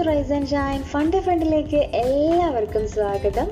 To rise and shine fund ഫണ്ടിലേക്ക് എല്ലാവർക്കും സ്വാഗതം.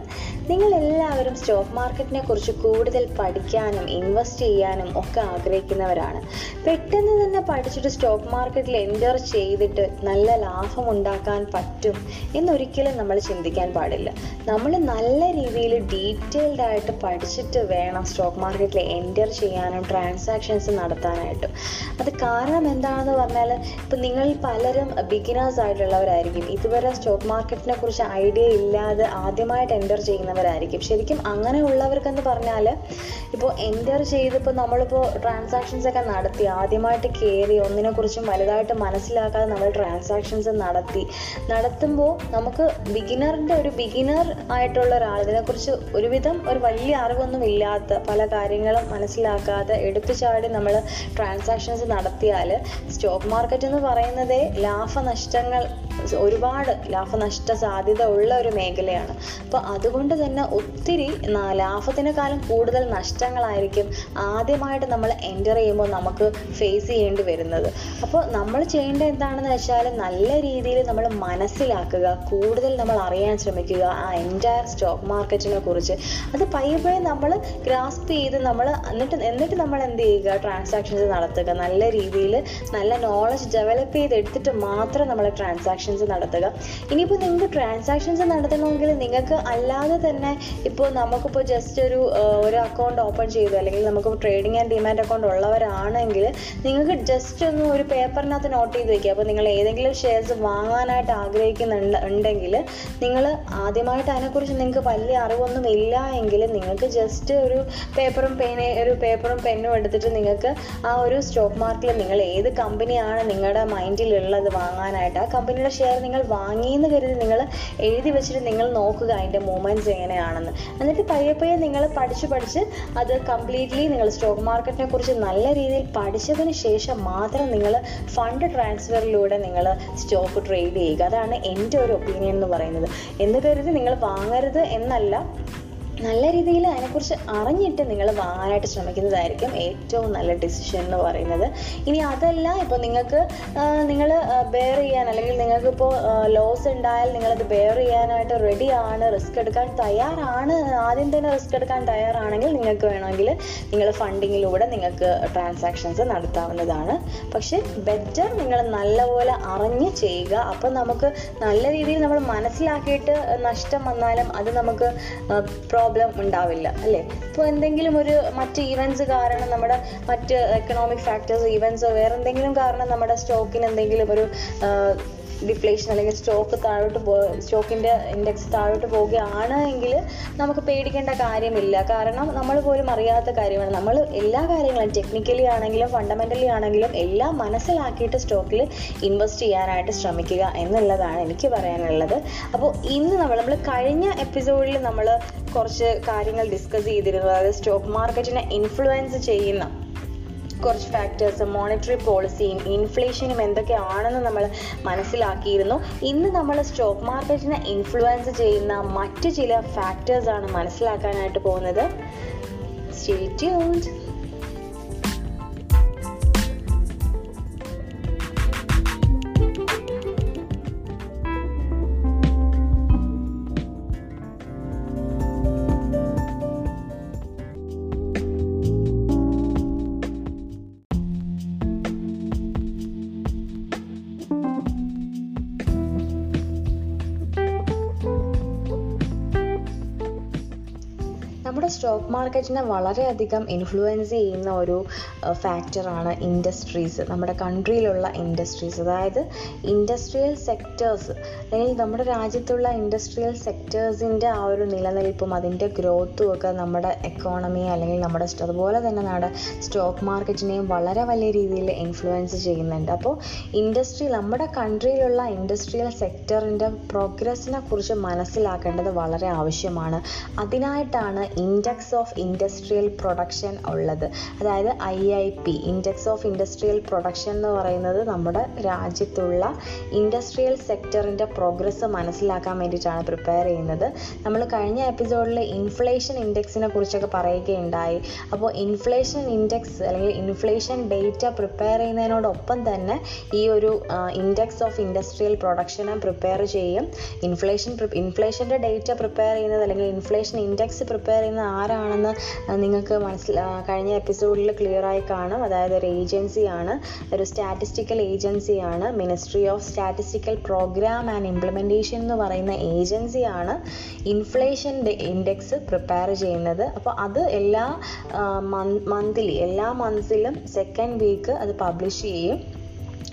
നിങ്ങൾ എല്ലാവരും സ്റ്റോക്ക് മാർക്കറ്റിനെ കുറിച്ച് കൂടുതൽ പഠിക്കാനും ഇൻവെസ്റ്റ് ചെയ്യാനും ഒക്കെ ആഗ്രഹിക്കുന്നവരാണ്. പെട്ടെന്ന് തന്നെ പഠിച്ചിട്ട് സ്റ്റോക്ക് മാർക്കറ്റിൽ എന്റർ ചെയ്തിട്ട് നല്ല ലാഭം ഉണ്ടാക്കാൻ പറ്റും എന്നൊരിക്കലും നമ്മൾ ചിന്തിക്കാൻ പാടില്ല. നമ്മൾ നല്ല രീതിയിൽ ഡീറ്റെയിൽഡ് ആയിട്ട് പഠിച്ചിട്ട് വേണം സ്റ്റോക്ക് മാർക്കറ്റിൽ എന്റർ ചെയ്യാനും ട്രാൻസാക്ഷൻസ് നടത്താനായിട്ടും. അത് കാരണം എന്താണെന്ന് പറഞ്ഞാൽ ഇപ്പം നിങ്ങൾ പലരും ബിഗിനേഴ്സ് ആയിട്ടുള്ളവരായിരിക്കും. ഇതുവരെ സ്റ്റോക്ക് മാർക്കറ്റിനെ കുറിച്ച് ഐഡിയ ഇല്ലാതെ ആദ്യമായിട്ട് എന്റർ ചെയ്യുന്നവരായിരിക്കും. ശരിക്കും അങ്ങനെ അങ്ങനെയുള്ളവർക്കെന്ന് പറഞ്ഞാൽ ഇപ്പോൾ എന്റർ ചെയ്തിപ്പോൾ നമ്മളിപ്പോൾ ട്രാൻസാക്ഷൻസ് ഒക്കെ നടത്തി ആദ്യമായിട്ട് കയറി ഒന്നിനെക്കുറിച്ചും വലുതായിട്ട് മനസ്സിലാക്കാതെ നമ്മൾ ട്രാൻസാക്ഷൻസ് നടത്തി. നടത്തുമ്പോൾ നമുക്ക് ബിഗിനറിന്റെ ഒരു ബിഗിനർ ആയിട്ടുള്ള ഒരാൾ ഇതിനെക്കുറിച്ച് ഒരുവിധം ഒരു വലിയ അറിവൊന്നും ഇല്ലാത്ത പല കാര്യങ്ങളും മനസ്സിലാക്കാതെ എടുത്തു ചാടി നമ്മൾ ട്രാൻസാക്ഷൻസ് നടത്തിയാൽ സ്റ്റോക്ക് മാർക്കറ്റ് എന്ന് പറയുന്നതേ ലാഭനഷ്ടങ്ങൾ ഒരുപാട് ലാഭനഷ്ട സാധ്യത ഉള്ള ഒരു മേഖലയാണ്. അപ്പോൾ അതുകൊണ്ട് തന്നെ ഒത്തിരി ലാഭത്തിനേക്കാളും കൂടുതൽ നഷ്ടങ്ങളായിരിക്കും ആദ്യമായിട്ട് നമ്മൾ എന്റർ ചെയ്യുമ്പോൾ നമുക്ക് ഫേസ് ചെയ്യേണ്ടി വരുന്നത്. അപ്പോൾ നമ്മൾ ചെയ്യേണ്ട എന്താണെന്ന് വെച്ചാൽ നല്ല രീതിയിൽ നമ്മൾ മനസ്സിലാക്കുക കൂടുതൽ നമ്മൾ അറിയാൻ ശ്രമിക്കുക ആ എന്റയർ സ്റ്റോക്ക് മാർക്കറ്റിനെ കുറിച്ച്. അത് പയ്യെ പയ്യെ നമ്മൾ ഗ്രാസ്പ് ചെയ്ത് നമ്മൾ എന്നിട്ട് എന്നിട്ട് നമ്മൾ എന്ത് ചെയ്യുക? ട്രാൻസാക്ഷൻസ് നടത്തുക. നല്ല രീതിയിൽ നല്ല നോളജ് ഡെവലപ്പ് ചെയ്ത് എടുത്തിട്ട് മാത്രം നമ്മൾ ട്രാൻസാക്ഷൻസ് നടത്തുക. ഇനിയിപ്പോൾ നിങ്ങൾക്ക് ട്രാൻസാക്ഷൻസ് നടത്തണമെങ്കിൽ നിങ്ങൾക്ക് അല്ലാതെ തന്നെ ഇപ്പോൾ നമുക്കിപ്പോൾ ജസ്റ്റ് ഒരു ഒരു അക്കൗണ്ട് ഓപ്പൺ ചെയ്തു അല്ലെങ്കിൽ നമുക്ക് ട്രേഡിംഗ് ആൻഡ് ഡിമാൻഡ് അക്കൗണ്ട് ഉള്ളവരാണെങ്കിൽ നിങ്ങൾക്ക് ജസ്റ്റ് ഒന്ന് ഒരു പേപ്പറിനകത്ത് നോട്ട് ചെയ്ത് വെക്കുക. അപ്പോൾ നിങ്ങൾ ഏതെങ്കിലും ഷെയർസ് വാങ്ങാനായിട്ട് ആഗ്രഹിക്കുന്നുണ്ട് ഉണ്ടെങ്കിൽ നിങ്ങൾ ആദ്യമായിട്ട് അതിനെക്കുറിച്ച് നിങ്ങൾക്ക് വലിയ അറിവൊന്നും ഇല്ല എങ്കിൽ നിങ്ങൾക്ക് ജസ്റ്റ് ഒരു പേപ്പറും പേന ഒരു പേപ്പറും പെന്നും എടുത്തിട്ട് നിങ്ങൾക്ക് ആ ഒരു സ്റ്റോക്ക് മാർക്കറ്റിൽ നിങ്ങൾ ഏത് കമ്പനിയാണ് നിങ്ങളുടെ മൈൻഡിലുള്ളത് വാങ്ങാനായിട്ട് ആ കമ്പനിയുടെ ഷെയർ നിങ്ങൾ വാങ്ങിയെന്ന് കരുതി നിങ്ങൾ എഴുതി വെച്ചിട്ട് നിങ്ങൾ നോക്കുക അതിന്റെ മൂവ്മെന്റ്സ് എങ്ങനെയാണെന്ന്. എന്നിട്ട് പയ്യെ പയ്യെ നിങ്ങൾ പഠിച്ച് പഠിച്ച് അത് കംപ്ലീറ്റ്ലി നിങ്ങൾ സ്റ്റോക്ക് മാർക്കറ്റിനെ കുറിച്ച് നല്ല രീതിയിൽ പഠിച്ചതിന് ശേഷം മാത്രം നിങ്ങൾ ഫണ്ട് ട്രാൻസ്ഫറിലൂടെ നിങ്ങൾ സ്റ്റോക്ക് ട്രേഡ് ചെയ്യുക. അതാണ് എന്റെ ഒരു ഒപ്പീനിയൻ എന്ന് പറയുന്നത്. എന്ന് കരുതി നിങ്ങൾ വാങ്ങരുത് എന്നല്ല നല്ല രീതിയിൽ അതിനെക്കുറിച്ച് അറിഞ്ഞിട്ട് നിങ്ങൾ വാങ്ങാനായിട്ട് ശ്രമിക്കുന്നതായിരിക്കും ഏറ്റവും നല്ല ഡിസിഷൻ എന്ന് പറയുന്നത്. ഇനി അതല്ല ഇപ്പോൾ നിങ്ങൾക്ക് നിങ്ങൾ ബെയർ ചെയ്യാൻ അല്ലെങ്കിൽ നിങ്ങൾക്ക് ഇപ്പോൾ ലോസ് ഉണ്ടായാൽ നിങ്ങളത് ബെയർ ചെയ്യാനായിട്ട് റെഡി ആണ് റിസ്ക് എടുക്കാൻ തയ്യാറാണ് ആദ്യം തന്നെ റിസ്ക് എടുക്കാൻ തയ്യാറാണെങ്കിൽ നിങ്ങൾക്ക് വേണമെങ്കിൽ നിങ്ങൾ ഫണ്ടിങ്ങിലൂടെ നിങ്ങൾക്ക് ട്രാൻസാക്ഷൻസ് നടത്താവുന്നതാണ്. പക്ഷേ ബെറ്റർ നിങ്ങൾ നല്ലപോലെ അറിഞ്ഞ് ചെയ്യുക. അപ്പോൾ നമുക്ക് നല്ല രീതിയിൽ നമ്മൾ മനസ്സിലാക്കിയിട്ട് നഷ്ടം വന്നാലും അത് നമുക്ക് പ്രോബ്ലം ഉണ്ടാവില്ല അല്ലേ? ഇപ്പോൾ എന്തെങ്കിലും ഒരു മറ്റ് ഈവൻസ് കാരണം നമ്മുടെ മറ്റ് എക്കണോമിക് ഫാക്ടേഴ്സ് ഈവൻസോ വേറെ എന്തെങ്കിലും കാരണം നമ്മുടെ സ്റ്റോക്കിന് എന്തെങ്കിലും ഒരു ഡിഫ്ലേഷൻ അല്ലെങ്കിൽ സ്റ്റോക്ക് താഴോട്ട് പോ സ്റ്റോക്കിന്റെ ഇൻഡെക്സ് താഴോട്ട് പോവുകയാണ് എങ്കിൽ നമുക്ക് പേടിക്കേണ്ട കാര്യമില്ല. കാരണം നമ്മൾ പോലും അറിയാത്ത കാര്യമാണ്. നമ്മൾ എല്ലാ കാര്യങ്ങളും ടെക്നിക്കലി ആണെങ്കിലും ഫണ്ടമെന്റലി ആണെങ്കിലും എല്ലാം മനസ്സിലാക്കിയിട്ട് സ്റ്റോക്കിൽ ഇൻവെസ്റ്റ് ചെയ്യാനായിട്ട് ശ്രമിക്കുക എന്നുള്ളതാണ് എനിക്ക് പറയാനുള്ളത്. അപ്പോൾ ഇന്ന് നമ്മൾ നമ്മൾ കഴിഞ്ഞ എപ്പിസോഡിൽ നമ്മൾ കുറച്ച് കാര്യങ്ങൾ ഡിസ്കസ് ചെയ്തിരുന്നു അതായത് സ്റ്റോക്ക് മാർക്കറ്റിനെ ഇൻഫ്ലുവൻസ് ചെയ്യുന്ന കുറച്ച് ഫാക്ടേഴ്സ് മോണിറ്ററി പോളിസിയും ഇൻഫ്ലേഷനും എന്തൊക്കെയാണെന്ന് നമ്മൾ മനസ്സിലാക്കിയിരുന്നു. ഇന്ന് നമ്മൾ സ്റ്റോക്ക് മാർക്കറ്റിനെ ഇൻഫ്ലുവൻസ് ചെയ്യുന്ന മറ്റു ചില ഫാക്ടേഴ്സ് ആണ് മനസ്സിലാക്കാനായിട്ട് പോകുന്നത്. സ്റ്റേ ട്യൂൺഡ് സ്റ്റോക്ക് മാർക്കറ്റിനെ വളരെയധികം ഇൻഫ്ലുവൻസ് ചെയ്യുന്ന ഒരു ഫാക്ടറാണ് ഇൻഡസ്ട്രീസ് നമ്മുടെ കൺട്രിയിലുള്ള ഇൻഡസ്ട്രീസ് അതായത് ഇൻഡസ്ട്രിയൽ സെക്ടേഴ്സ് അല്ലെങ്കിൽ നമ്മുടെ രാജ്യത്തുള്ള ഇൻഡസ്ട്രിയൽ സെക്ടേഴ്സിന്റെ ആ ഒരു നിലനിൽപ്പും അതിന്റെ ഗ്രോത്തും ഒക്കെ നമ്മുടെ എക്കോണമി അല്ലെങ്കിൽ നമ്മുടെ അതുപോലെ തന്നെ നമ്മുടെ സ്റ്റോക്ക് മാർക്കറ്റിനെയും വളരെ വലിയ രീതിയിൽ ഇൻഫ്ലുവൻസ് ചെയ്യുന്നുണ്ട്. അപ്പോൾ ഇൻഡസ്ട്രി നമ്മുടെ കൺട്രിയിലുള്ള ഇൻഡസ്ട്രിയൽ സെക്ടറിന്റെ പ്രോഗ്രസ്സിനെ കുറിച്ച് മനസ്സിലാക്കേണ്ടത് വളരെ ആവശ്യമാണ്. അതിനായിട്ടാണ് in index of industrial production ഉള്ളത്. അതായത് I I P index of industrial production എന്ന് പറയുന്നത് നമ്മുടെ രാജ്യത്തുള്ള ഇൻഡസ്ട്രിയൽ സെക്ടറിന്റെ പ്രോഗ്രസ് മനസ്സിലാക്കാൻ വേണ്ടിയിട്ടാണ് പ്രിപ്പയർ ചെയ്യുന്നത്. നമ്മൾ കഴിഞ്ഞ എപ്പിസോഡിൽ ഇൻഫ്ലേഷൻ ഇൻഡെക്സിനെ കുറിച്ചൊക്കെ പറയുകയുണ്ടായി. അപ്പോൾ ഇൻഫ്ലേഷൻ ഇൻഡെക്സ് അല്ലെങ്കിൽ ഇൻഫ്ലേഷൻ ഡേറ്റ പ്രിപ്പയർ ചെയ്യുന്നതിനോടൊപ്പം തന്നെ ഈ ഒരു ഇൻഡെക്സ് ഓഫ് ഇൻഡസ്ട്രിയൽ പ്രൊഡക്ഷനെ പ്രിപ്പയർ ചെയ്യും. ഇൻഫ്ലേഷൻ ഇൻഫ്ലേഷന്റെ ഡേറ്റ പ്രിപ്പയർ ചെയ്യുന്നത് അല്ലെങ്കിൽ ഇൻഫ്ലേഷൻ ഇൻഡെക്സ് പ്രിപ്പയർ ചെയ്യുന്നത് ആരാണെന്ന് നിങ്ങൾക്ക് മനസ്സിൽ കഴിഞ്ഞ എപ്പിസോഡിൽ ക്ലിയർ ആയി കാണും. അതായത് ഒരു ഏജൻസിയാണ് ഒരു സ്റ്റാറ്റിസ്റ്റിക്കൽ ഏജൻസിയാണ് ministry of statistical program and implementation എന്ന് പറയുന്ന ഏജൻസിയാണ് ഇൻഫ്ലേഷൻ ഇൻഡെക്സ് പ്രിപ്പയർ ചെയ്യുന്നത്. അപ്പോൾ അത് എല്ലാ മന്ത്ലി എല്ലാ മന്ത്സിലും സെക്കൻഡ് വീക്ക് അത് പബ്ലിഷ് ചെയ്യും.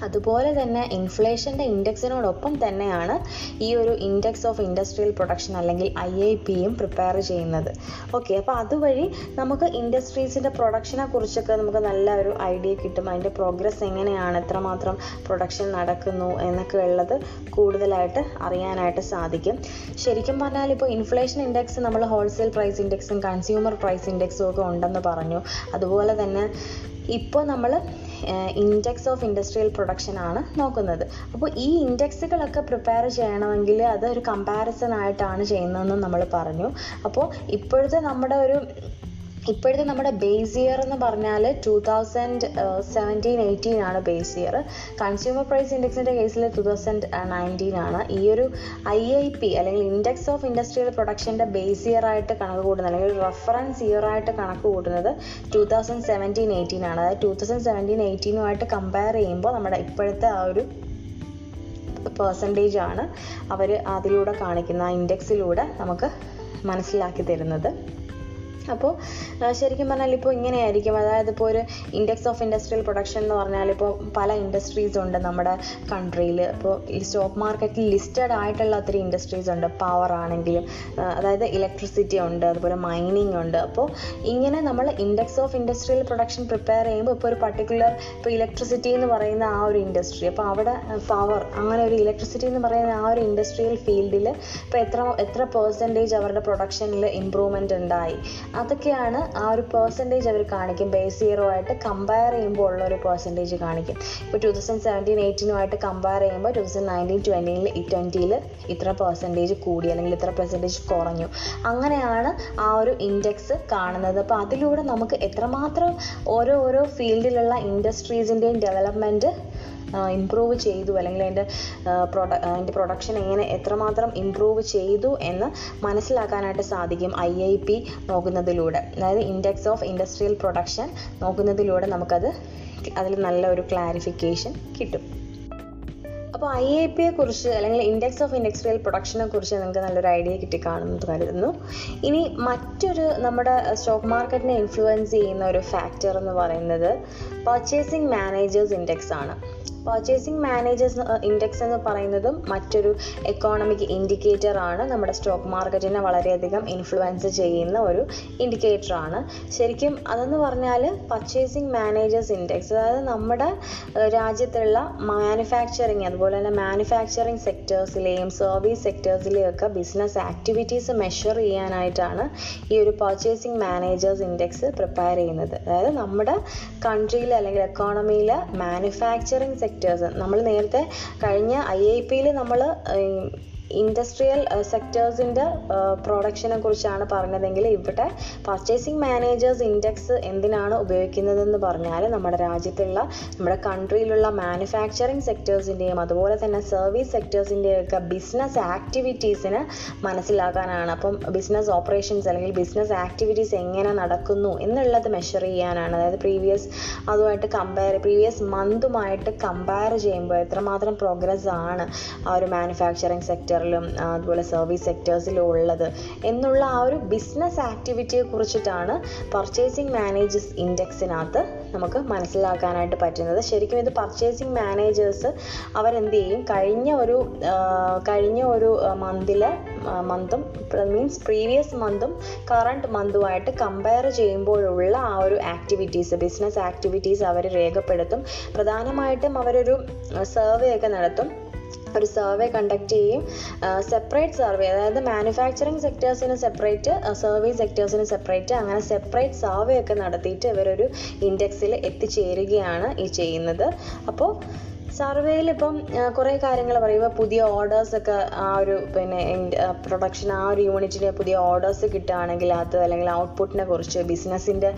അതുപോലെ തന്നെ ഇൻഫ്ലേഷന്റെ ഇൻഡെക്സിനോടൊപ്പം തന്നെയാണ് ഈ ഒരു ഇൻഡെക്സ് ഓഫ് ഇൻഡസ്ട്രിയൽ പ്രൊഡക്ഷൻ അല്ലെങ്കിൽ ഐ ഐ പിയും പ്രിപ്പയർ ചെയ്യുന്നത്. ഓക്കെ അപ്പോൾ അതുവഴി നമുക്ക് ഇൻഡസ്ട്രീസിന്റെ പ്രൊഡക്ഷനെ കുറിച്ചൊക്കെ നമുക്ക് നല്ല ഒരു ഐഡിയ കിട്ടും. അതിന്റെ പ്രോഗ്രസ് എങ്ങനെയാണ്? എത്രമാത്രം പ്രൊഡക്ഷൻ നടക്കുന്നു എന്നൊക്കെ ഉള്ളത് കൂടുതലായിട്ട് അറിയാനായിട്ട് സാധിക്കും. ശരിക്കും പറഞ്ഞാൽ ഇപ്പോൾ ഇൻഫ്ലേഷൻ ഇൻഡെക്സ് നമ്മൾ ഹോൾസെയിൽ പ്രൈസ് ഇൻഡെക്സും കൺസ്യൂമർ പ്രൈസ് ഇൻഡെക്സും ഒക്കെ ഉണ്ടെന്ന് പറഞ്ഞു. അതുപോലെ തന്നെ ഇപ്പോൾ നമ്മൾ ഇൻഡെക്സ് ഓഫ് ഇൻഡസ്ട്രിയൽ പ്രൊഡക്ഷൻ ആണ് നോക്കുന്നത്. അപ്പോൾ ഈ ഇൻഡെക്സുകളൊക്കെ പ്രിപ്പയർ ചെയ്യണമെങ്കിൽ അത് ഒരു കമ്പാരിസൺ ആയിട്ടാണ് ചെയ്യുന്നതെന്ന് നമ്മൾ പറഞ്ഞു. അപ്പോൾ ഇപ്പോഴത്തെ നമ്മുടെ ഒരു ഇപ്പോഴത്തെ നമ്മുടെ ബേസ് ഇയർ എന്ന് പറഞ്ഞാൽ ടു തൗസൻഡ് സെവന്റീൻ എയ്റ്റീൻ ആണ് ബേസ് ഇയർ കൺസ്യൂമർ പ്രൈസ് ഇൻഡെക്സിന്റെ കേസിൽ ടു തൗസൻഡ് നയന്റീൻ ആണ്. ഈ ഒരു ഐ ഐ പി അല്ലെങ്കിൽ ഇൻഡെക്സ് ഓഫ് ഇൻഡസ്ട്രിയൽ പ്രൊഡക്ഷന്റെ ബേസ് ഇയർ ആയിട്ട് കണക്ക് കൂട്ടുന്നത് അല്ലെങ്കിൽ റെഫറൻസ് ഇയർ ആയിട്ട് കണക്ക് കൂട്ടുന്നത് ടു തൗസൻഡ് സെവന്റീൻ എയ്റ്റീൻ ആണ്. അതായത് ടു തൗസൻഡ് സെവന്റീൻ എയ്റ്റീനുമായിട്ട് കമ്പയർ ചെയ്യുമ്പോൾ നമ്മുടെ ഇപ്പോഴത്തെ ആ ഒരു പേഴ്സന്റേജ് ആണ് അവർ അതിലൂടെ കാണിക്കുന്ന ആ ഇൻഡെക്സിലൂടെ നമുക്ക് മനസ്സിലാക്കി തരുന്നത്. അപ്പോൾ ശരിക്കും പറഞ്ഞാൽ ഇപ്പോൾ ഇങ്ങനെയായിരിക്കും. അതായത് ഇപ്പോൾ ഒരു ഇൻഡെക്സ് ഓഫ് ഇൻഡസ്ട്രിയൽ പ്രൊഡക്ഷൻ എന്ന് പറഞ്ഞാൽ ഇപ്പോൾ പല ഇൻഡസ്ട്രീസ് ഉണ്ട് നമ്മുടെ കൺട്രിയിൽ ഇപ്പോൾ ഈ സ്റ്റോക്ക് മാർക്കറ്റിൽ ലിസ്റ്റഡ് ആയിട്ടുള്ള ഒത്തിരി ഇൻഡസ്ട്രീസ് ഉണ്ട്. പവർ ആണെങ്കിലും അതായത് ഇലക്ട്രിസിറ്റി ഉണ്ട് അതുപോലെ മൈനിങ് ഉണ്ട്. അപ്പോൾ ഇങ്ങനെ നമ്മൾ index of industrial production prepare ചെയ്യുമ്പോൾ ഇപ്പോൾ ഒരു പർട്ടിക്കുലർ ഇപ്പോൾ ഇലക്ട്രിസിറ്റി എന്ന് പറയുന്ന ആ ഒരു ഇൻഡസ്ട്രി അപ്പോൾ അവിടെ പവർ അങ്ങനെ ഒരു ഇലക്ട്രിസിറ്റി എന്ന് പറയുന്ന ആ ഒരു ഇൻഡസ്ട്രിയൽ ഫീൽഡിൽ ഇപ്പോൾ എത്ര എത്ര പെർസെന്റേജ് അവരുടെ പ്രൊഡക്ഷനിൽ ഇമ്പ്രൂവ്മെന്റ് ഉണ്ടായി. അതൊക്കെയാണ് ആ ഒരു പെർസെന്റേജ് അവർ കാണിക്കും. ബേസ് ഇയറുമായിട്ട് കമ്പയർ ചെയ്യുമ്പോൾ ഉള്ള ഒരു പെർസെന്റേജ് കാണിക്കും. ഇപ്പോൾ ടു തൗസൻഡ് സെവന്റീൻ എയ്റ്റീനുമായിട്ട് കമ്പയർ ചെയ്യുമ്പോൾ ടു തൗസൻഡ് നയന്റീൻ ട്വന്റിയിൽ ട്വന്റിയിൽ ഇത്ര പെർസെന്റേജ് കൂടി അല്ലെങ്കിൽ ഇത്ര പെർസെന്റേജ് കുറഞ്ഞു. അങ്ങനെയാണ് ആ ഒരു ഇൻഡെക്സ് കാണുന്നത്. അപ്പോൾ അതിലൂടെ നമുക്ക് എത്രമാത്രം ഓരോ ഓരോ ഫീൽഡിലുള്ള ഇൻഡസ്ട്രീസിന്റെയും ഡെവലപ്മെന്റ് ഇമ്പ്രൂവ് ചെയ്തു അല്ലെങ്കിൽ അതിന്റെ പ്രൊഡ അതിന്റെ പ്രൊഡക്ഷൻ എങ്ങനെ എത്രമാത്രം ഇമ്പ്രൂവ് ചെയ്തു എന്ന് മനസ്സിലാക്കാനായിട്ട് സാധിക്കും. ഐ ഐ പി നോക്കുന്നതിലൂടെ അതായത് ഇൻഡെക്സ് ഓഫ് ഇൻഡസ്ട്രിയൽ പ്രൊഡക്ഷൻ നോക്കുന്നതിലൂടെ നമുക്കത് അതിൽ നല്ല ഒരു ക്ലാരിഫിക്കേഷൻ കിട്ടും. അപ്പോൾ ഐ എ പിയെ കുറിച്ച് അല്ലെങ്കിൽ ഇൻഡെക്സ് ഓഫ് ഇൻഡസ്ട്രിയൽ പ്രൊഡക്ഷനെ കുറിച്ച് നിങ്ങൾക്ക് നല്ലൊരു ഐഡിയ കിട്ടിക്കാണുമെന്ന് കരുതുന്നു. ഇനി മറ്റൊരു നമ്മുടെ സ്റ്റോക്ക് മാർക്കറ്റിനെ ഇൻഫ്ലുവൻസ് ചെയ്യുന്ന ഒരു ഫാക്ടർ എന്ന് പറയുന്നത് പർച്ചേസിംഗ് മാനേജേഴ്സ് ഇൻഡെക്സ് ആണ്. പർച്ചേസിംഗ് മാനേജേഴ്സ് ഇൻഡെക്സ് എന്ന് പറയുന്നതും മറ്റൊരു എക്കോണമിക് ഇൻഡിക്കേറ്റർ ആണ്. നമ്മുടെ സ്റ്റോക്ക് മാർക്കറ്റിനെ വളരെയധികം ഇൻഫ്ലുവൻസ് ചെയ്യുന്ന ഒരു ഇൻഡിക്കേറ്റർ ആണ്. ശരിക്കും അതെന്ന് പറഞ്ഞാൽ പർച്ചേസിംഗ് മാനേജേഴ്സ് ഇൻഡെക്സ് അതായത് നമ്മുടെ രാജ്യത്തുള്ള മാനുഫാക്ചറിങ് അതുപോലെ തന്നെ മാനുഫാക്ചറിങ് സെക്ടേഴ്സിലെയും സർവീസ് സെക്ടേഴ്സിലെയും ഒക്കെ ബിസിനസ് ആക്ടിവിറ്റീസ് മെഷർ ചെയ്യാനായിട്ടാണ് ഈ ഒരു പർച്ചേസിംഗ് മാനേജേഴ്സ് ഇൻഡെക്സ് പ്രിപ്പയർ ചെയ്യുന്നത്. അതായത് നമ്മുടെ കൺട്രിയിൽ അല്ലെങ്കിൽ എക്കോണമിയിൽ മാനുഫാക്ചറിങ് സെക്ടേഴ്സ് നമ്മൾ നേരത്തെ കഴിഞ്ഞ ഐ ഐ പിയിൽ നമ്മൾ ഇൻഡസ്ട്രിയൽ സെക്ടേഴ്സിന്റെ പ്രൊഡക്ഷനെ കുറിച്ചാണ് പറഞ്ഞതെങ്കിൽ ഇവിടെ പർച്ചേസിങ് മാനേജേഴ്സ് ഇൻഡെക്സ് എന്തിനാണ് ഉപയോഗിക്കുന്നതെന്ന് പറഞ്ഞാൽ നമ്മുടെ രാജ്യത്തുള്ള നമ്മുടെ കൺട്രിയിലുള്ള മാനുഫാക്ചറിങ് സെക്ടേഴ്സിന്റെയും അതുപോലെ തന്നെ സർവീസ് സെക്ടേഴ്സിന്റെയും ഒക്കെ ബിസിനസ് ആക്ടിവിറ്റീസിന് മനസ്സിലാക്കാനാണ്. അപ്പം ബിസിനസ് ഓപ്പറേഷൻസ് അല്ലെങ്കിൽ ബിസിനസ് ആക്ടിവിറ്റീസ് എങ്ങനെ നടക്കുന്നു എന്നുള്ളത് മെഷർ ചെയ്യാനാണ്. അതായത് പ്രീവിയസ് അതുമായിട്ട് കമ്പയർ പ്രീവിയസ് മന്തുമായിട്ട് കമ്പയർ ചെയ്യുമ്പോൾ എത്രമാത്രം പ്രോഗ്രസ് ആണ് ആ ഒരു മാനുഫാക്ചറിങ് സെക്ടർ സെക്ടറിലും അതുപോലെ സർവീസ് സെക്ടേഴ്സിലും ഉള്ളത് എന്നുള്ള ആ ഒരു ബിസിനസ് ആക്ടിവിറ്റിയെ കുറിച്ചിട്ടാണ് പർച്ചേസിംഗ് മാനേജേഴ്സ് ഇൻഡെക്സിനകത്ത് നമുക്ക് മനസ്സിലാക്കാനായിട്ട് പറ്റുന്നത്. ശരിക്കും ഇത് പർച്ചേസിംഗ് മാനേജേഴ്സ് അവരെന്ത് ചെയ്യും? കഴിഞ്ഞ ഒരു കഴിഞ്ഞ ഒരു മന്തിലെ മന്തും മീൻസ് പ്രീവിയസ് മന്തും കറണ്ട് മന്തുമായിട്ട് കമ്പയർ ചെയ്യുമ്പോഴുള്ള ആ ഒരു ആക്ടിവിറ്റീസ് ബിസിനസ് ആക്ടിവിറ്റീസ് അവർ രേഖപ്പെടുത്തും. പ്രധാനമായിട്ടും അവരൊരു സർവേ ഒക്കെ നടത്തും. ഒരു സർവേ കണ്ടക്ട് ചെയ്യും. സെപ്പറേറ്റ് സർവേ അതായത് മാനുഫാക്ചറിങ് സെക്ടേഴ്സിന് സെപ്പറേറ്റ് സർവീസ് സെക്ടേഴ്സിന് സെപ്പറേറ്റ് അങ്ങനെ സെപ്പറേറ്റ് സർവേ ഒക്കെ നടത്തിയിട്ട് ഇവരൊരു ഇൻഡെക്സിൽ എത്തിച്ചേരുകയാണ് ഈ ചെയ്യുന്നത്. അപ്പോൾ സർവേയിൽ ഇപ്പം കുറേ കാര്യങ്ങൾ പറയുമ്പോൾ പുതിയ ഓർഡേഴ്സ് ഒക്കെ ആ ഒരു പിന്നെ പ്രൊഡക്ഷൻ ആ ഒരു യൂണിറ്റിന് പുതിയ ഓർഡേഴ്സ് കിട്ടുകയാണെങ്കിൽ അത് അല്ലെങ്കിൽ ഔട്ട്പുട്ടിനെ കുറിച്ച് ബിസിനസ്സിന്റെ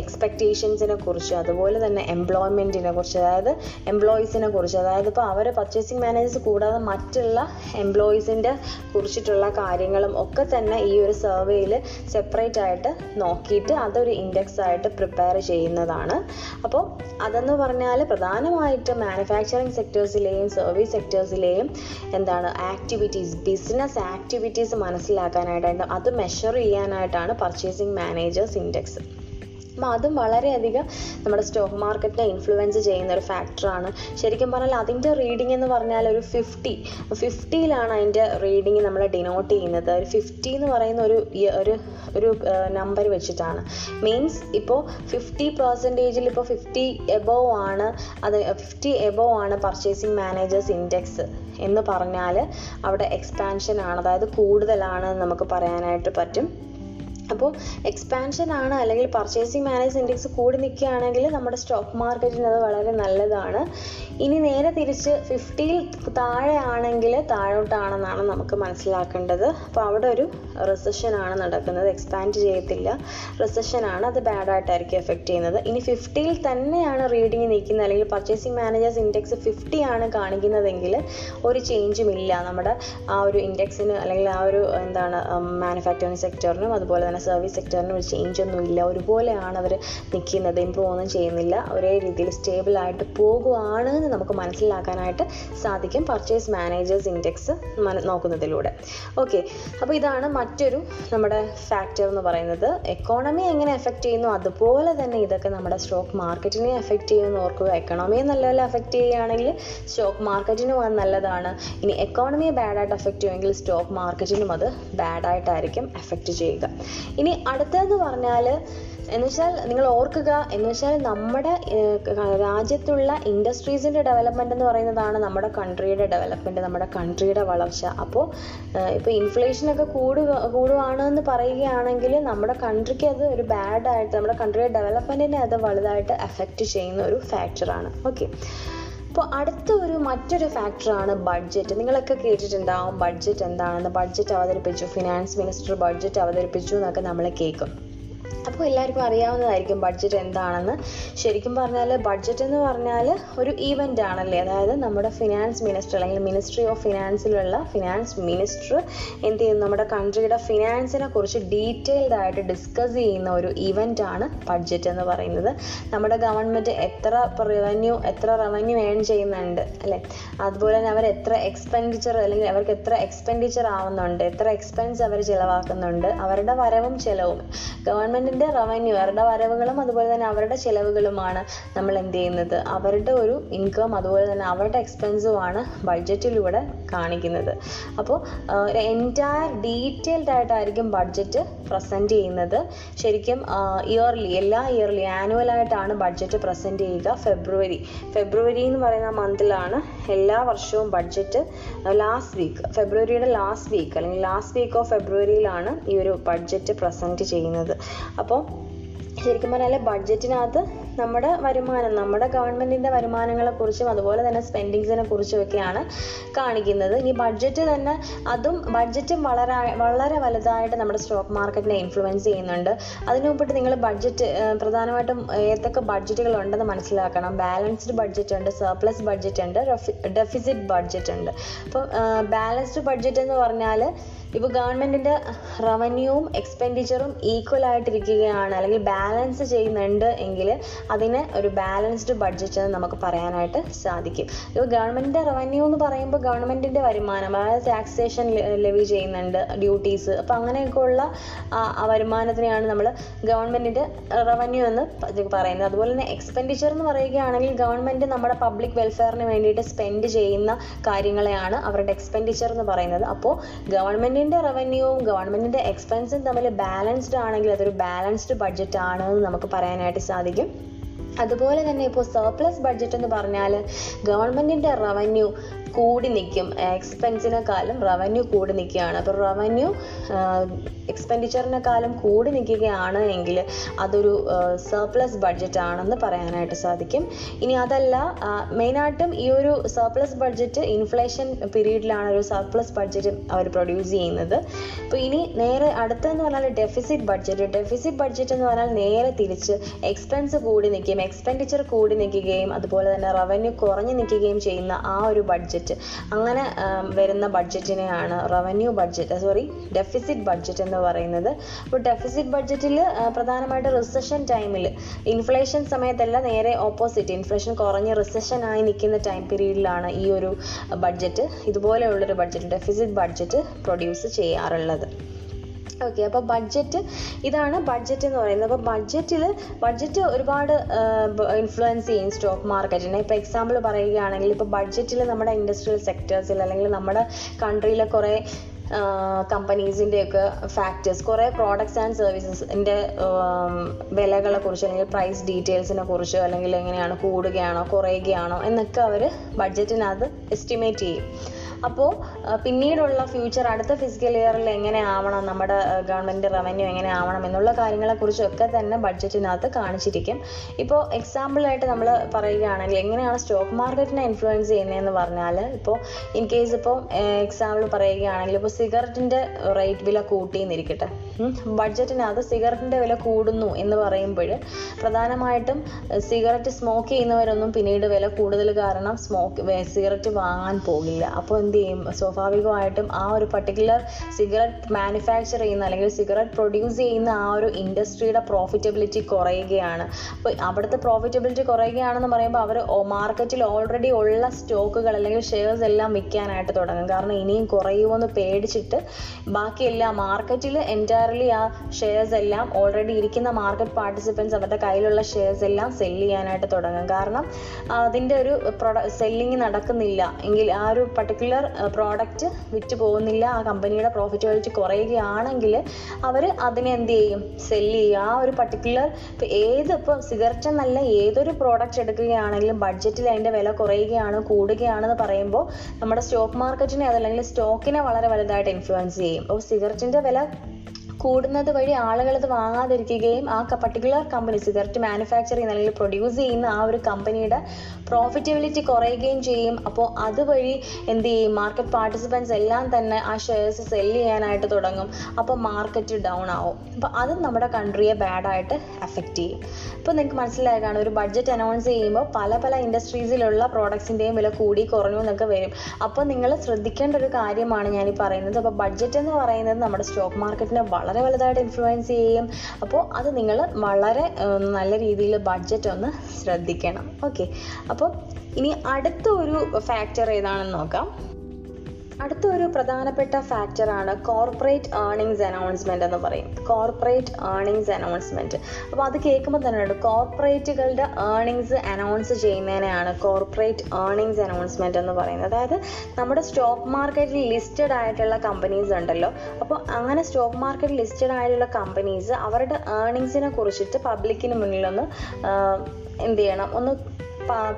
എക്സ്പെക്റ്റേഷൻസിനെ കുറിച്ച് അതുപോലെ തന്നെ എംപ്ലോയ്മെന്റിനെ കുറിച്ച് അതായത് എംപ്ലോയീസിനെ കുറിച്ച് അതായത് ഇപ്പോൾ അവർ പർച്ചേസിങ് മാനേജേഴ്സ് കൂടാതെ മറ്റുള്ള എംപ്ലോയീസിന്റെ കുറിച്ചിട്ടുള്ള കാര്യങ്ങളും ഒക്കെ തന്നെ ഈ ഒരു സർവേയിൽ സെപ്പറേറ്റ് ആയിട്ട് നോക്കിയിട്ട് അതൊരു ഇൻഡെക്സ് ആയിട്ട് പ്രിപ്പയർ ചെയ്യുന്നതാണ്. അപ്പോൾ അതെന്ന് പറഞ്ഞാൽ പ്രധാനമായിട്ട് സെക്ടേഴ്സിലെയും സർവീസ് സെക്ടേഴ്സിലെയും എന്താണ് ആക്ടിവിറ്റീസ് ബിസിനസ് ആക്ടിവിറ്റീസ് മനസ്സിലാക്കാനായിട്ട് അത് മെഷർ ചെയ്യാനായിട്ടാണ് പർച്ചേസിങ് മാനേജേഴ്സ് ഇൻഡെക്സ് അപ്പം അതും വളരെയധികം നമ്മുടെ സ്റ്റോക്ക് മാർക്കറ്റിനെ ഇൻഫ്ലുവൻസ് ചെയ്യുന്ന ഒരു ഫാക്ടറാണ് ശരിക്കും പറഞ്ഞാൽ അതിന്റെ റീഡിംഗ് എന്ന് പറഞ്ഞാൽ ഒരു ഫിഫ്റ്റി ഫിഫ്റ്റിയിലാണ് അതിന്റെ റീഡിംഗ് നമ്മൾ ഡിനോട്ട് ചെയ്യുന്നത്. ഒരു ഫിഫ്റ്റി എന്ന് പറയുന്ന ഒരു ഒരു ഒരു നമ്പർ വെച്ചിട്ടാണ്. മീൻസ് ഇപ്പോൾ ഫിഫ്റ്റി പെർസെന്റേജിൽ ഇപ്പോൾ ഫിഫ്റ്റി എബോവ് ആണ്. അത് ഫിഫ്റ്റി എബോവ് ആണ് പർച്ചേസിങ് മാനേജേഴ്സ് ഇൻഡെക്സ് എന്ന് പറഞ്ഞാൽ അവിടെ എക്സ്പാൻഷൻ ആണ്. അതായത് കൂടുതലാണ് നമുക്ക് പറയാനായിട്ട് പറ്റും. അപ്പോൾ എക്സ്പാൻഷൻ ആണ് അല്ലെങ്കിൽ പർച്ചേസിങ് മാനേജ് ഇൻഡെക്സ് കൂടി നിൽക്കുകയാണെങ്കിൽ നമ്മുടെ സ്റ്റോക്ക് മാർക്കറ്റിന് അത് വളരെ നല്ലതാണ്. ഇനി നേരെ തിരിച്ച് ഫിഫ്റ്റിയിൽ താഴെ ആണെങ്കിൽ താഴോട്ടാണെന്നാണ് നമുക്ക് മനസ്സിലാക്കേണ്ടത്. അപ്പോൾ അവിടെ ഒരു റിസഷൻ ആണ് നടക്കുന്നത്. എക്സ്പാൻഡ് ചെയ്യത്തില്ല. റിസഷൻ ആണ് അത് ബാഡായിട്ടായിരിക്കും എഫക്റ്റ് ചെയ്യുന്നത്. ഇനി ഫിഫ്റ്റിയിൽ തന്നെയാണ് റീഡിങ് നിൽക്കുന്നത്. അല്ലെങ്കിൽ പർച്ചേസിങ് മാനേജേഴ്സ് ഇൻഡെക്സ് ഫിഫ്റ്റി ആണ് കാണിക്കുന്നതെങ്കിൽ ഒരു ചേഞ്ചും ഇല്ല. നമ്മുടെ ആ ഒരു ഇൻഡെക്സിന് അല്ലെങ്കിൽ ആ ഒരു എന്താണ് മാനുഫാക്ചറിങ് സെക്ടറിനും അതുപോലെ തന്നെ സർവീസ് സെക്ടറിന് ഒരു ചേഞ്ച് ഒന്നും ഇല്ല. ഒരുപോലെയാണ് അവർ നിൽക്കുന്നത് ഇമ്പ്രൂവ് ഒന്നും ചെയ്യുന്നില്ല. ഒരേ രീതിയിൽ സ്റ്റേബിൾ ആയിട്ട് പോകുവാണ് എന്ന് നമുക്ക് മനസ്സിലാക്കാനായിട്ട് സാധിക്കും പർച്ചേസ് മാനേജേഴ്സ് ഇൻഡെക്സ് നോക്കുന്നതിലൂടെ. ഓക്കെ അപ്പോൾ ഇതാണ് മറ്റൊരു നമ്മുടെ ഫാക്ടർ എന്ന് പറയുന്നത്. എക്കോണമി എങ്ങനെ എഫക്റ്റ് ചെയ്യുന്നു? അതുപോലെ തന്നെ ഇതൊക്കെ നമ്മുടെ സ്റ്റോക്ക് മാർക്കറ്റിനെ എഫക്റ്റ് ചെയ്യുമെന്ന് ഓർക്കുക എക്കണോമിയെ നല്ലപോലെ എഫക്റ്റ് ചെയ്യുകയാണെങ്കിൽ സ്റ്റോക്ക് മാർക്കറ്റിനും അത് നല്ലതാണ്. ഇനി എക്കോണമിയെ ബാഡായിട്ട് എഫക്റ്റ് ചെയ്യുമെങ്കിൽ സ്റ്റോക്ക് മാർക്കറ്റിനും അത് ബാഡായിട്ടായിരിക്കും എഫക്റ്റ് ചെയ്യുക. ഇനി അടുത്തതെന്ന് പറഞ്ഞാൽ എന്ന് വെച്ചാൽ നിങ്ങൾ ഓർക്കുക എന്ന് വെച്ചാൽ നമ്മുടെ രാജ്യത്തുള്ള ഇൻഡസ്ട്രീസിന്റെ ഡെവലപ്മെന്റ് എന്ന് പറയുന്നതാണ് നമ്മുടെ കൺട്രിയുടെ ഡെവലപ്മെന്റ് നമ്മുടെ കൺട്രിയുടെ വളർച്ച. അപ്പോൾ ഇപ്പോൾ ഇൻഫ്ലേഷനൊക്കെ കൂടുക എന്ന് പറയുകയാണെങ്കിൽ നമ്മുടെ കൺട്രിക്ക് അത് ഒരു ബാഡായിട്ട് നമ്മുടെ കൺട്രിയുടെ ഡെവലപ്മെന്റിനെ അത് വലുതായിട്ട് എഫക്റ്റ് ചെയ്യുന്ന ഒരു ഫാക്ടറാണ് ഓക്കെ അപ്പോൾ അടുത്ത ഒരു മറ്റൊരു ഫാക്ടറാണ് ബഡ്ജറ്റ് നിങ്ങളൊക്കെ കേട്ടിട്ടുണ്ടാവും ബഡ്ജറ്റ് എന്താണെന്ന്? ബഡ്ജറ്റ് അവതരിപ്പിച്ചു. ഫിനാൻസ് മിനിസ്റ്റർ ബഡ്ജറ്റ് അവതരിപ്പിച്ചു എന്നൊക്കെ നമ്മൾ കേൾക്കും. അപ്പോൾ എല്ലാവർക്കും അറിയാവുന്നതായിരിക്കും ബഡ്ജറ്റ് എന്താണെന്ന്. ശരിക്കും പറഞ്ഞാൽ ബഡ്ജറ്റ് എന്ന് പറഞ്ഞാൽ ഒരു ഈവന്റ് ആണല്ലേ? അതായത് നമ്മുടെ ഫിനാൻസ് മിനിസ്റ്റർ അല്ലെങ്കിൽ മിനിസ്ട്രി ഓഫ് ഫിനാൻസിലുള്ള ഫിനാൻസ് മിനിസ്റ്റർ എന്ത് ചെയ്യുന്നു? നമ്മുടെ കൺട്രിയുടെ ഫിനാൻസിനെ കുറിച്ച് ഡീറ്റെയിൽഡ് ആയിട്ട് ഡിസ്കസ് ചെയ്യുന്ന ഒരു ഇവന്റ് ആണ് ബഡ്ജറ്റ് എന്ന് പറയുന്നത്. നമ്മുടെ ഗവൺമെന്റ് എത്ര റവന്യൂ എത്ര റവന്യൂ ഏൺ ചെയ്യുന്നുണ്ട് അല്ലേ? അതുപോലെ തന്നെ അവർ എത്ര എക്സ്പെൻഡിച്ചർ അല്ലെങ്കിൽ അവർക്ക് എത്ര എക്സ്പെൻഡിച്ചർ ആവുന്നുണ്ട് എത്ര എക്സ്പെൻസ് അവർ ചിലവാക്കുന്നുണ്ട് അവരുടെ വരവും ചിലവും. ഗവൺമെന്റ് ഗവൺമെന്റിന്റെ റവന്യൂ അവരുടെ വരവുകളും അതുപോലെ തന്നെ അവരുടെ ചിലവുകളുമാണ് നമ്മൾ എന്ത് ചെയ്യുന്നത്? അവരുടെ ഒരു ഇൻകം അതുപോലെ തന്നെ അവരുടെ എക്സ്പെൻസുമാണ് ബഡ്ജറ്റിലൂടെ കാണിക്കുന്നത്. അപ്പോൾ എന്റയർ ഡീറ്റെയിൽഡ് ആയിട്ടായിരിക്കും ബഡ്ജറ്റ് പ്രസന്റ് ചെയ്യുന്നത്. ശരിക്കും ഇയർലി എല്ലാ ഇയർലി ആനുവൽ ആയിട്ടാണ് ബഡ്ജറ്റ് പ്രസന്റ് ചെയ്യുക ഫെബ്രുവരി ഫെബ്രുവരി എന്ന് പറയുന്ന മന്തിലാണ് എല്ലാ വർഷവും ബഡ്ജറ്റ് ലാസ്റ്റ് വീക്ക് ഫെബ്രുവരിയുടെ ലാസ്റ്റ് വീക്ക് അല്ലെങ്കിൽ ലാസ്റ്റ് വീക്ക് ഓഫ് ഫെബ്രുവരിയിലാണ് ഈ ഒരു ബഡ്ജറ്റ് പ്രസന്റ് ചെയ്യുന്നത്. അപ്പോൾ ശരിക്കും പറഞ്ഞാൽ ബഡ്ജറ്റിനകത്ത് നമ്മുടെ വരുമാനം നമ്മുടെ ഗവൺമെന്റിന്റെ വരുമാനങ്ങളെക്കുറിച്ചും അതുപോലെ തന്നെ സ്പെൻഡിങ്സിനെ കുറിച്ചും ഒക്കെയാണ് കാണിക്കുന്നത്. ഇനി ബഡ്ജറ്റ് തന്നെ അതും ബഡ്ജറ്റും വളരെ വളരെ വലുതായിട്ട് നമ്മുടെ സ്റ്റോക്ക് മാർക്കറ്റിനെ ഇൻഫ്ലുവൻസ് ചെയ്യുന്നുണ്ട്. അതിനു മുമ്പിട്ട് നിങ്ങൾ ബഡ്ജറ്റ് പ്രധാനമായിട്ടും ഏതൊക്കെ ബഡ്ജറ്റുകൾ ഉണ്ടെന്ന് മനസ്സിലാക്കണം. ബാലൻസ്ഡ് ബഡ്ജറ്റ് ഉണ്ട് സർപ്ലസ് ബഡ്ജറ്റ് ഉണ്ട് ഡെഫിസിറ്റ് ബഡ്ജറ്റ് ഉണ്ട് അപ്പോൾ ബാലൻസ്ഡ് ബഡ്ജറ്റ് എന്ന് പറഞ്ഞാൽ ഇപ്പോൾ ഗവൺമെന്റിന്റെ റവന്യൂവും എക്സ്പെൻഡിച്ചറും ഈക്വൽ ആയിട്ടിരിക്കുകയാണ് അല്ലെങ്കിൽ ബാലൻസ് ചെയ്യുന്നുണ്ട് എങ്കിൽ അതിന് ഒരു ബാലൻസ്ഡ് ബഡ്ജറ്റ് എന്ന് നമുക്ക് പറയാനായിട്ട് സാധിക്കും. ഇപ്പോൾ ഗവൺമെന്റിന്റെ റവന്യൂ എന്ന് പറയുമ്പോൾ ഗവൺമെന്റിന്റെ വരുമാനം അതായത് ടാക്സേഷൻ ലെവി ചെയ്യുന്നുണ്ട് ഡ്യൂട്ടീസ് അപ്പോൾ ആ വരുമാനത്തിനെയാണ് നമ്മൾ ഗവൺമെന്റിന്റെ റവന്യൂ എന്ന് പറയുന്നത്. അതുപോലെ തന്നെ എക്സ്പെൻഡിച്ചർ എന്ന് പറയുകയാണെങ്കിൽ ഗവൺമെന്റ് നമ്മുടെ പബ്ലിക് വെൽഫെയറിന് വേണ്ടിയിട്ട് സ്പെൻഡ് ചെയ്യുന്ന കാര്യങ്ങളെയാണ് അവരുടെ എക്സ്പെൻഡിച്ചർ എന്ന് പറയുന്നത്. അപ്പോൾ ഗവൺമെന്റ് ഗവൺമെന്റിന്റെ റവന്യൂവും ഗവൺമെന്റിന്റെ എക്സ്പെൻസും തമ്മിൽ ബാലൻസ്ഡ് ആണെങ്കിൽ അതൊരു ബാലൻസ്ഡ് ബഡ്ജറ്റ് ആണ് എന്ന് നമുക്ക് പറയാനായിട്ട് സാധിക്കും. അതുപോലെ തന്നെ ഇപ്പോൾ സർപ്ലസ് ബഡ്ജറ്റ് എന്ന് പറഞ്ഞാൽ ഗവൺമെന്റിന്റെ റവന്യൂ കൂടി നിൽക്കും. എക്സ്പെൻസിനെക്കാളും റവന്യൂ കൂടി നിൽക്കുകയാണ്. അപ്പോൾ റവന്യൂ എക്സ്പെൻഡിച്ചറിനെക്കാളും കൂടി നിൽക്കുകയാണ് എങ്കിൽ അതൊരു സർപ്ലസ് ബഡ്ജറ്റ് ആണെന്ന് പറയാനായിട്ട് സാധിക്കും. ഇനി അതല്ല മെയിനായിട്ടും ഈ ഒരു സർപ്ലസ് ബഡ്ജറ്റ് ഇൻഫ്ലേഷൻ പീരീഡിലാണ് ഒരു സർപ്ലസ് ബഡ്ജറ്റ് അവർ പ്രൊഡ്യൂസ് ചെയ്യുന്നത്. അപ്പോൾ ഇനി നേരെ അടുത്തെന്ന് പറഞ്ഞാൽ ഡെഫിസിറ്റ് ബഡ്ജറ്റ് ഡെഫിസിറ്റ് ബഡ്ജറ്റ് എന്ന് പറഞ്ഞാൽ നേരെ തിരിച്ച് എക്സ്പെൻസ് കൂടി നിൽക്കുകയും എക്സ്പെൻഡിച്ചർ കൂടി നിൽക്കുകയും അതുപോലെ തന്നെ റവന്യൂ കുറഞ്ഞു നിൽക്കുകയും ചെയ്യുന്ന ആ ഒരു ബഡ്ജറ്റ് അങ്ങനെ വരുന്ന ബഡ്ജറ്റിനെയാണ് revenue budget sorry deficit budget എന്ന് പറയുന്നത്. അപ്പോൾ ഡെഫിസിറ്റ് ബഡ്ജറ്റിൽ പ്രധാനമായിട്ട് റിസഷൻ ടൈമിൽ ഇൻഫ്ലേഷൻ സമയത്തല്ല നേരെ ഓപ്പോസിറ്റ് ഇൻഫ്ലേഷൻ കുറഞ്ഞ് റിസഷൻ ആയി നിൽക്കുന്ന ടൈം പീരീഡിലാണ് ഈ ഒരു ബഡ്ജറ്റ് ഇതുപോലെയുള്ളൊരു ബഡ്ജറ്റ് ഡെഫിസിറ്റ് ബഡ്ജറ്റ് പ്രൊഡ്യൂസ് ചെയ്യാറുള്ളത്. ഓക്കെ അപ്പോൾ ബഡ്ജറ്റ് ഇതാണ് ബഡ്ജറ്റ് എന്ന് പറയുന്നത്. അപ്പോൾ ബഡ്ജറ്റിൽ ബഡ്ജറ്റ് ഒരുപാട് ഇൻഫ്ലുവൻസ് ചെയ്യും സ്റ്റോക്ക് മാർക്കറ്റിനെ ഇപ്പോൾ എക്സാമ്പിൾ പറയുകയാണെങ്കിൽ ഇപ്പോൾ ബഡ്ജറ്റിൽ നമ്മുടെ ഇൻഡസ്ട്രിയൽ സെക്ടേഴ്സിൽ അല്ലെങ്കിൽ നമ്മുടെ കൺട്രിയിലെ കുറേ കമ്പനീസിന്റെയൊക്കെ ഫാക്ടേഴ്സ് കുറേ പ്രോഡക്ട്സ് ആൻഡ് സർവീസസിന്റെ വിലകളെ കുറിച്ച് അല്ലെങ്കിൽ പ്രൈസ് ഡീറ്റെയിൽസിനെ കുറിച്ച് അല്ലെങ്കിൽ എങ്ങനെയാണ് കൂടുകയാണോ കുറയുകയാണോ എന്നൊക്കെ അവർ ബഡ്ജറ്റിനകത്ത് എസ്റ്റിമേറ്റ് ചെയ്യും. അപ്പോൾ പിന്നീടുള്ള ഫ്യൂച്ചർ അടുത്ത ഫിസിക്കൽ ഇയറിൽ എങ്ങനെ ആവണം നമ്മുടെ ഗവൺമെന്റ് റവന്യൂ എങ്ങനെ ആവണം എന്നുള്ള കാര്യങ്ങളെ കാര്യങ്ങളെക്കുറിച്ചൊക്കെ തന്നെ ബഡ്ജറ്റിനകത്ത് കാണിച്ചിരിക്കും. ഇപ്പോൾ എക്സാമ്പിളായിട്ട് നമ്മൾ പറയുകയാണെങ്കിൽ എങ്ങനെയാണ് സ്റ്റോക്ക് മാർക്കറ്റിനെ ഇൻഫ്ലുവൻസ് ചെയ്യുന്നതെന്ന് പറഞ്ഞാൽ ഇപ്പോൾ ഇൻ കേസ് ഇപ്പോൾ എക്സാമ്പിൾ പറയുകയാണെങ്കിൽ ഇപ്പോൾ സിഗരറ്റിന്റെ റേറ്റ് വില കൂട്ടിയെന്നിരിക്കട്ടെ ബഡ്ജറ്റിനകത്ത് സിഗരറ്റിന്റെ വില കൂടുന്നു എന്ന് പറയുമ്പോൾ പ്രധാനമായിട്ടും സിഗരറ്റ് സ്മോക്ക് ചെയ്യുന്നവരൊന്നും പിന്നീട് വില കൂടുതൽ കാരണം സ്മോക്ക് സിഗരറ്റ് വാങ്ങാൻ പോകില്ല. അപ്പോൾ എന്ത് ചെയ്യും സ്വാഭാവികമായിട്ടും ആ ഒരു പർട്ടിക്കുലർ സിഗരറ്റ് മാനുഫാക്ചർ ചെയ്യുന്ന അല്ലെങ്കിൽ സിഗരറ്റ് പ്രൊഡ്യൂസ് ചെയ്യുന്ന ആ ഒരു ഇൻഡസ്ട്രിയുടെ പ്രോഫിറ്റബിലിറ്റി കുറയുകയാണ്. അപ്പോൾ അവിടുത്തെ പ്രോഫിറ്റബിലിറ്റി കുറയുകയാണെന്ന് പറയുമ്പോൾ അവർ മാർക്കറ്റിൽ ഓൾറെഡി ഉള്ള സ്റ്റോക്കുകൾ അല്ലെങ്കിൽ ഷെയർസ് എല്ലാം വിൽക്കാനായിട്ട് തുടങ്ങും. കാരണം ഇനിയും കുറയുമെന്ന് പേടിച്ചിട്ട് ബാക്കിയെല്ലാം മാർക്കറ്റിൽ എന്റയർലി ആ ഷെയർസ് എല്ലാം ഓൾറെഡി ഇരിക്കുന്ന മാർക്കറ്റ് പാർട്ടിസിപ്പൻസ് അവരുടെ കയ്യിലുള്ള ഷെയർസ് എല്ലാം സെൽ ചെയ്യാനായിട്ട് തുടങ്ങും. കാരണം അതിന്റെ ഒരു പ്രൊഡ സെല്ലിങ് നടക്കുന്നില്ല. എങ്കിൽ ആ ഒരു പർട്ടിക്കുലർ പ്രോഡക്റ്റ് വിറ്റ് പോകുന്നില്ല. ആ കമ്പനിയുടെ പ്രോഫിറ്റബിലിറ്റി കുറയുകയാണെങ്കിൽ അവർ അതിനെ എന്ത് ചെയ്യും? സെല്ല് ചെയ്യും ആ ഒരു പർട്ടിക്കുലർ ഇപ്പോൾ ഏത് ഇപ്പോൾ സിഗരറ്റ് എന്നല്ല ഏതൊരു പ്രോഡക്റ്റ് എടുക്കുകയാണെങ്കിലും ബഡ്ജറ്റിൽ അതിന്റെ വില കുറയുകയാണ് കൂടുകയാണെന്ന് പറയുമ്പോൾ നമ്മുടെ സ്റ്റോക്ക് മാർക്കറ്റിനെ അതല്ലെങ്കിൽ സ്റ്റോക്കിനെ വളരെ വലുതായിട്ട് ഇൻഫ്ലുവൻസ് ചെയ്യും. അപ്പോൾ സിഗരറ്റിന്റെ വില കൂടുന്നത് വഴി ആളുകൾ അത് വാങ്ങാതിരിക്കുകയും ആ പർട്ടിക്കുലർ കമ്പനി സിഗരറ്റ് മാനുഫാക്ചർ ചെയ്യുന്ന അല്ലെങ്കിൽ പ്രൊഡ്യൂസ് ചെയ്യുന്ന ആ ഒരു കമ്പനിയുടെ പ്രോഫിറ്റബിലിറ്റി കുറയുകയും ചെയ്യും. അപ്പോൾ അതുവഴി എന്ത് ചെയ്യും? മാർക്കറ്റ് പാർട്ടിസിപ്പൻസ് എല്ലാം തന്നെ ആ ഷെയർസ് സെൽ ചെയ്യാനായിട്ട് തുടങ്ങും. അപ്പോൾ മാർക്കറ്റ് ഡൗൺ ആവും. അപ്പോൾ അത് നമ്മുടെ കൺട്രിയെ ബാഡായിട്ട് എഫക്റ്റ് ചെയ്യും. ഇപ്പോൾ നിങ്ങൾക്ക് മനസ്സിലായി? കാണും ഒരു ബഡ്ജറ്റ് അനൗൺസ് ചെയ്യുമ്പോൾ പല പല ഇൻഡസ്ട്രീസിലുള്ള പ്രോഡക്ട്സിന്റെയും വില കൂടി കുറഞ്ഞു എന്നൊക്കെ വരും. അപ്പോൾ നിങ്ങൾ ശ്രദ്ധിക്കേണ്ട ഒരു കാര്യമാണ് ഞാൻ ഈ പറയുന്നത്. അപ്പോൾ ബഡ്ജറ്റ് എന്ന് പറയുന്നത് നമ്മുടെ സ്റ്റോക്ക് മാർക്കറ്റിനെ വളരെ വലുതായിട്ട് ഇൻഫ്ലുവൻസ് ചെയ്യും. അപ്പോൾ അത് നിങ്ങൾ വളരെ നല്ല രീതിയിൽ ബഡ്ജറ്റ് ഒന്ന് ശ്രദ്ധിക്കണം. ഓക്കെ അപ്പോൾ ഇനി അടുത്ത ഒരു ഫാക്ടർ ഏതാണെന്ന് നോക്കാം. അടുത്ത ഒരു പ്രധാനപ്പെട്ട ഫാക്ടറാണ് കോർപ്പറേറ്റ് ഏർണിങ്സ് അനൗൺസ്മെന്റ് എന്ന് പറയും. കോർപ്പറേറ്റ് ഏർണിങ്സ് അനൗൺസ്മെന്റ് അപ്പോൾ അത് കേൾക്കുമ്പോൾ തന്നെ കോർപ്പറേറ്റുകളുടെ ഏർണിങ്സ് അനൗൺസ് ചെയ്യുന്നതിനെയാണ് കോർപ്പറേറ്റ് ഏർണിങ്സ് അനൗൺസ്മെന്റ് എന്ന് പറയുന്നത്. അതായത് നമ്മുടെ സ്റ്റോക്ക് മാർക്കറ്റിൽ ലിസ്റ്റഡ് ആയിട്ടുള്ള കമ്പനീസ് ഉണ്ടല്ലോ. അപ്പോൾ അങ്ങനെ സ്റ്റോക്ക് മാർക്കറ്റിൽ ലിസ്റ്റഡ് ആയിട്ടുള്ള കമ്പനീസ് അവരുടെ ഏർണിങ്സിനെ കുറിച്ചിട്ട് പബ്ലിക്കിന് മുന്നിലൊന്ന് എന്ത് ചെയ്യണം? ഒന്ന്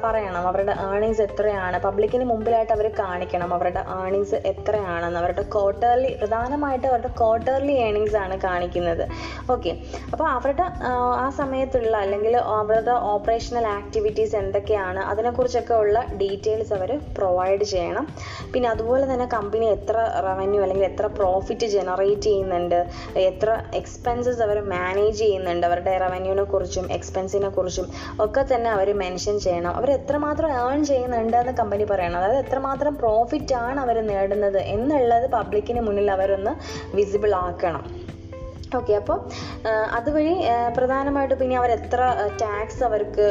പറയണം. അവരുടെ ഏർണിങ്സ് എത്രയാണ്? പബ്ലിക്കിന് മുമ്പിലായിട്ട് അവർ കാണിക്കണം. അവരുടെ ഏർണിങ്സ് എത്രയാണെന്ന്. അവരുടെ ക്വാർട്ടർലി പ്രധാനമായിട്ട് അവരുടെ ക്വാർട്ടർലി ഏർണിങ്സ് ആണ് കാണിക്കുന്നത്. ഓക്കെ അപ്പോൾ അവരുടെ ആ സമയത്തുള്ള അല്ലെങ്കിൽ അവരുടെ ഓപ്പറേഷണൽ ആക്ടിവിറ്റീസ് എന്തൊക്കെയാണ്? അതിനെക്കുറിച്ചൊക്കെ ഉള്ള ഡീറ്റെയിൽസ് അവർ പ്രൊവൈഡ് ചെയ്യണം. പിന്നെ അതുപോലെ തന്നെ കമ്പനി എത്ര റവന്യൂ അല്ലെങ്കിൽ എത്ര പ്രോഫിറ്റ് ജനറേറ്റ് ചെയ്യുന്നുണ്ട്. എത്ര എക്സ്പെൻസസ് അവർ മാനേജ് ചെയ്യുന്നുണ്ട്. അവരുടെ റവന്യൂവിനെ കുറിച്ചും എക്സ്പെൻസിനെ കുറിച്ചും ഒക്കെ തന്നെ അവർ മെൻഷൻ ചെയ്യണം. അവർ എത്രമാത്രം ഏൺ ചെയ്യുന്നുണ്ട് എന്ന് കമ്പനി പറയണം. അതായത് എത്രമാത്രം പ്രോഫിറ്റ് ആണ് അവർ നേടുന്നത് എന്നുള്ളത് പബ്ലിക്കിന് മുന്നിൽ അവരൊന്ന് വിസിബിൾ ആക്കണം. ഓക്കെ അപ്പോൾ അതുവഴി പ്രധാനമായിട്ട് പിന്നെ അവർ എത്ര ടാക്സ് അവർക്ക്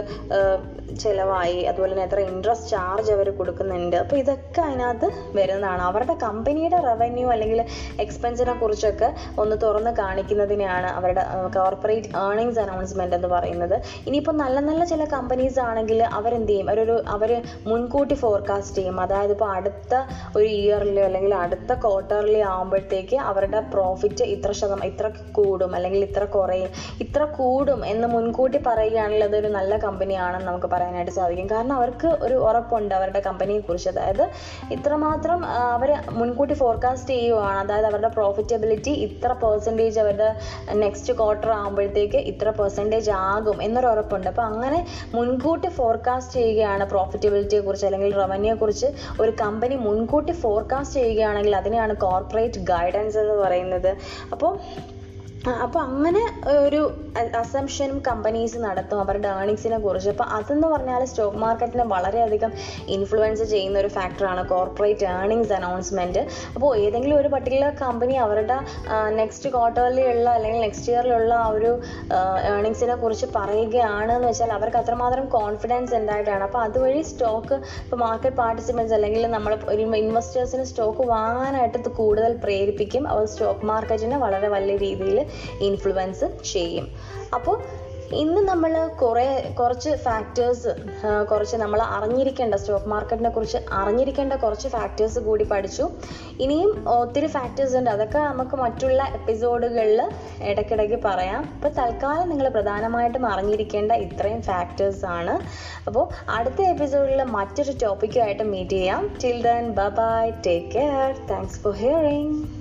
ചിലവായി അതുപോലെ തന്നെ എത്ര ഇൻട്രസ്റ്റ് ചാർജ് അവർ കൊടുക്കുന്നുണ്ട്. അപ്പോൾ ഇതൊക്കെ അതിനകത്ത് വരുന്നതാണ്. അവരുടെ കമ്പനിയുടെ റവന്യൂ അല്ലെങ്കിൽ എക്സ്പെൻസിനെ കുറിച്ചൊക്കെ ഒന്ന് തുറന്ന് കാണിക്കുന്നതിനെയാണ് അവരുടെ കോർപ്പറേറ്റ് ഏർണിങ്സ് അനൗൺസ്മെന്റ് എന്ന് പറയുന്നത്. ഇനിയിപ്പോൾ നല്ല നല്ല ചില കമ്പനീസ് ആണെങ്കിൽ അവരെന്ത് ചെയ്യും? അവരൊരു അവർ മുൻകൂട്ടി ഫോർകാസ്റ്റ് ചെയ്യും. അതായത് ഇപ്പോൾ അടുത്ത ഒരു ഇയറിലോ അല്ലെങ്കിൽ അടുത്ത ക്വാർട്ടറിലോ ആകുമ്പോഴത്തേക്ക് അവരുടെ പ്രോഫിറ്റ് ഇത്ര ശതമാനം ഇത്ര കൂടും അല്ലെങ്കിൽ ഇത്ര കുറയും ഇത്ര കൂടും എന്ന് മുൻകൂട്ടി പറയുകയാണെങ്കിൽ അതൊരു നല്ല കമ്പനിയാണെന്ന് നമുക്ക് പറയാനായിട്ട് സാധിക്കും. കാരണം അവർക്ക് ഒരു ഉറപ്പുണ്ട് അവരുടെ കമ്പനിയെ കുറിച്ച് അതായത് ഇത്രമാത്രം അവർ മുൻകൂട്ടി ഫോർകാസ്റ്റ് ചെയ്യുവാണ്. അതായത് അവരുടെ പ്രോഫിറ്റബിലിറ്റി ഇത്ര പെർസെന്റേജ് അവരുടെ നെക്സ്റ്റ് ക്വാർട്ടർ ആകുമ്പോഴത്തേക്ക് ഇത്ര പെർസെന്റേജ് ആകും എന്നൊരു ഉറപ്പുണ്ട്. അപ്പോൾ അങ്ങനെ മുൻകൂട്ടി ഫോർകാസ്റ്റ് ചെയ്യുകയാണ് പ്രോഫിറ്റബിലിറ്റിയെ കുറിച്ച് അല്ലെങ്കിൽ റവന്യൂയെ കുറിച്ച് ഒരു കമ്പനി മുൻകൂട്ടി ഫോർകാസ്റ്റ് ചെയ്യുകയാണെങ്കിൽ അതിനെയാണ് കോർപ്പറേറ്റ് ഗൈഡൻസ് എന്ന് പറയുന്നത്. അപ്പോൾ അപ്പോൾ അങ്ങനെ ഒരു അസംഷനും കമ്പനീസ് നടത്തും അവരുടെ ഏർണിങ്സിനെ കുറിച്ച്. അപ്പോൾ അതെന്ന് പറഞ്ഞാൽ സ്റ്റോക്ക് മാർക്കറ്റിനെ വളരെയധികം ഇൻഫ്ലുവൻസ് ചെയ്യുന്ന ഒരു ഫാക്ടറാണ് കോർപ്പറേറ്റ് ഏർണിങ്സ് അനൗൺസ്മെന്റ് അപ്പോൾ ഏതെങ്കിലും ഒരു പർട്ടിക്കുലർ കമ്പനി അവരുടെ നെക്സ്റ്റ് ക്വാർട്ടറിലുള്ള അല്ലെങ്കിൽ നെക്സ്റ്റ് ഇയറിലുള്ള ആ ഒരു ഏർണിങ്സിനെ കുറിച്ച് പറയുകയാണ് എന്ന് വെച്ചാൽ അവർക്ക് അത്രമാത്രം കോൺഫിഡൻസ് ഉണ്ടായിട്ടാണ്. അപ്പോൾ അതുവഴി സ്റ്റോക്ക് ഇപ്പോൾ മാർക്കറ്റ് പാർട്ടിസിപ്പൻസ് അല്ലെങ്കിൽ നമ്മൾ ഒരു ഇൻവെസ്റ്റേഴ്സിന് സ്റ്റോക്ക് വാങ്ങാനായിട്ട് കൂടുതൽ പ്രേരിപ്പിക്കും. അവർ സ്റ്റോക്ക് മാർക്കറ്റിനെ വളരെ വലിയ രീതിയിൽ ഇൻഫ്ലുവൻസ് ചെയ്യും. അപ്പോൾ ഇന്ന് നമ്മൾ കുറേ കുറച്ച് ഫാക്ടേഴ്സ് കുറച്ച് നമ്മൾ അറിഞ്ഞിരിക്കേണ്ട സ്റ്റോക്ക് മാർക്കറ്റിനെ കുറിച്ച് അറിഞ്ഞിരിക്കേണ്ട കുറച്ച് ഫാക്ടേഴ്സ് കൂടി പഠിച്ചു. ഇനിയും ഒത്തിരി ഫാക്ടേഴ്സ് ഉണ്ട്. അതൊക്കെ നമുക്ക് മറ്റുള്ള എപ്പിസോഡുകളിൽ ഇടയ്ക്കിടയ്ക്ക് പറയാം. അപ്പോൾ തൽക്കാലം നിങ്ങൾ പ്രധാനമായിട്ടും അറിഞ്ഞിരിക്കേണ്ട ഇത്രയും ഫാക്ടേഴ്സ് ആണ്. അപ്പോൾ അടുത്ത എപ്പിസോഡിൽ മറ്റൊരു ടോപ്പിക്കുമായിട്ട് മീറ്റ് ചെയ്യാം. Till then bye take care thanks for hearing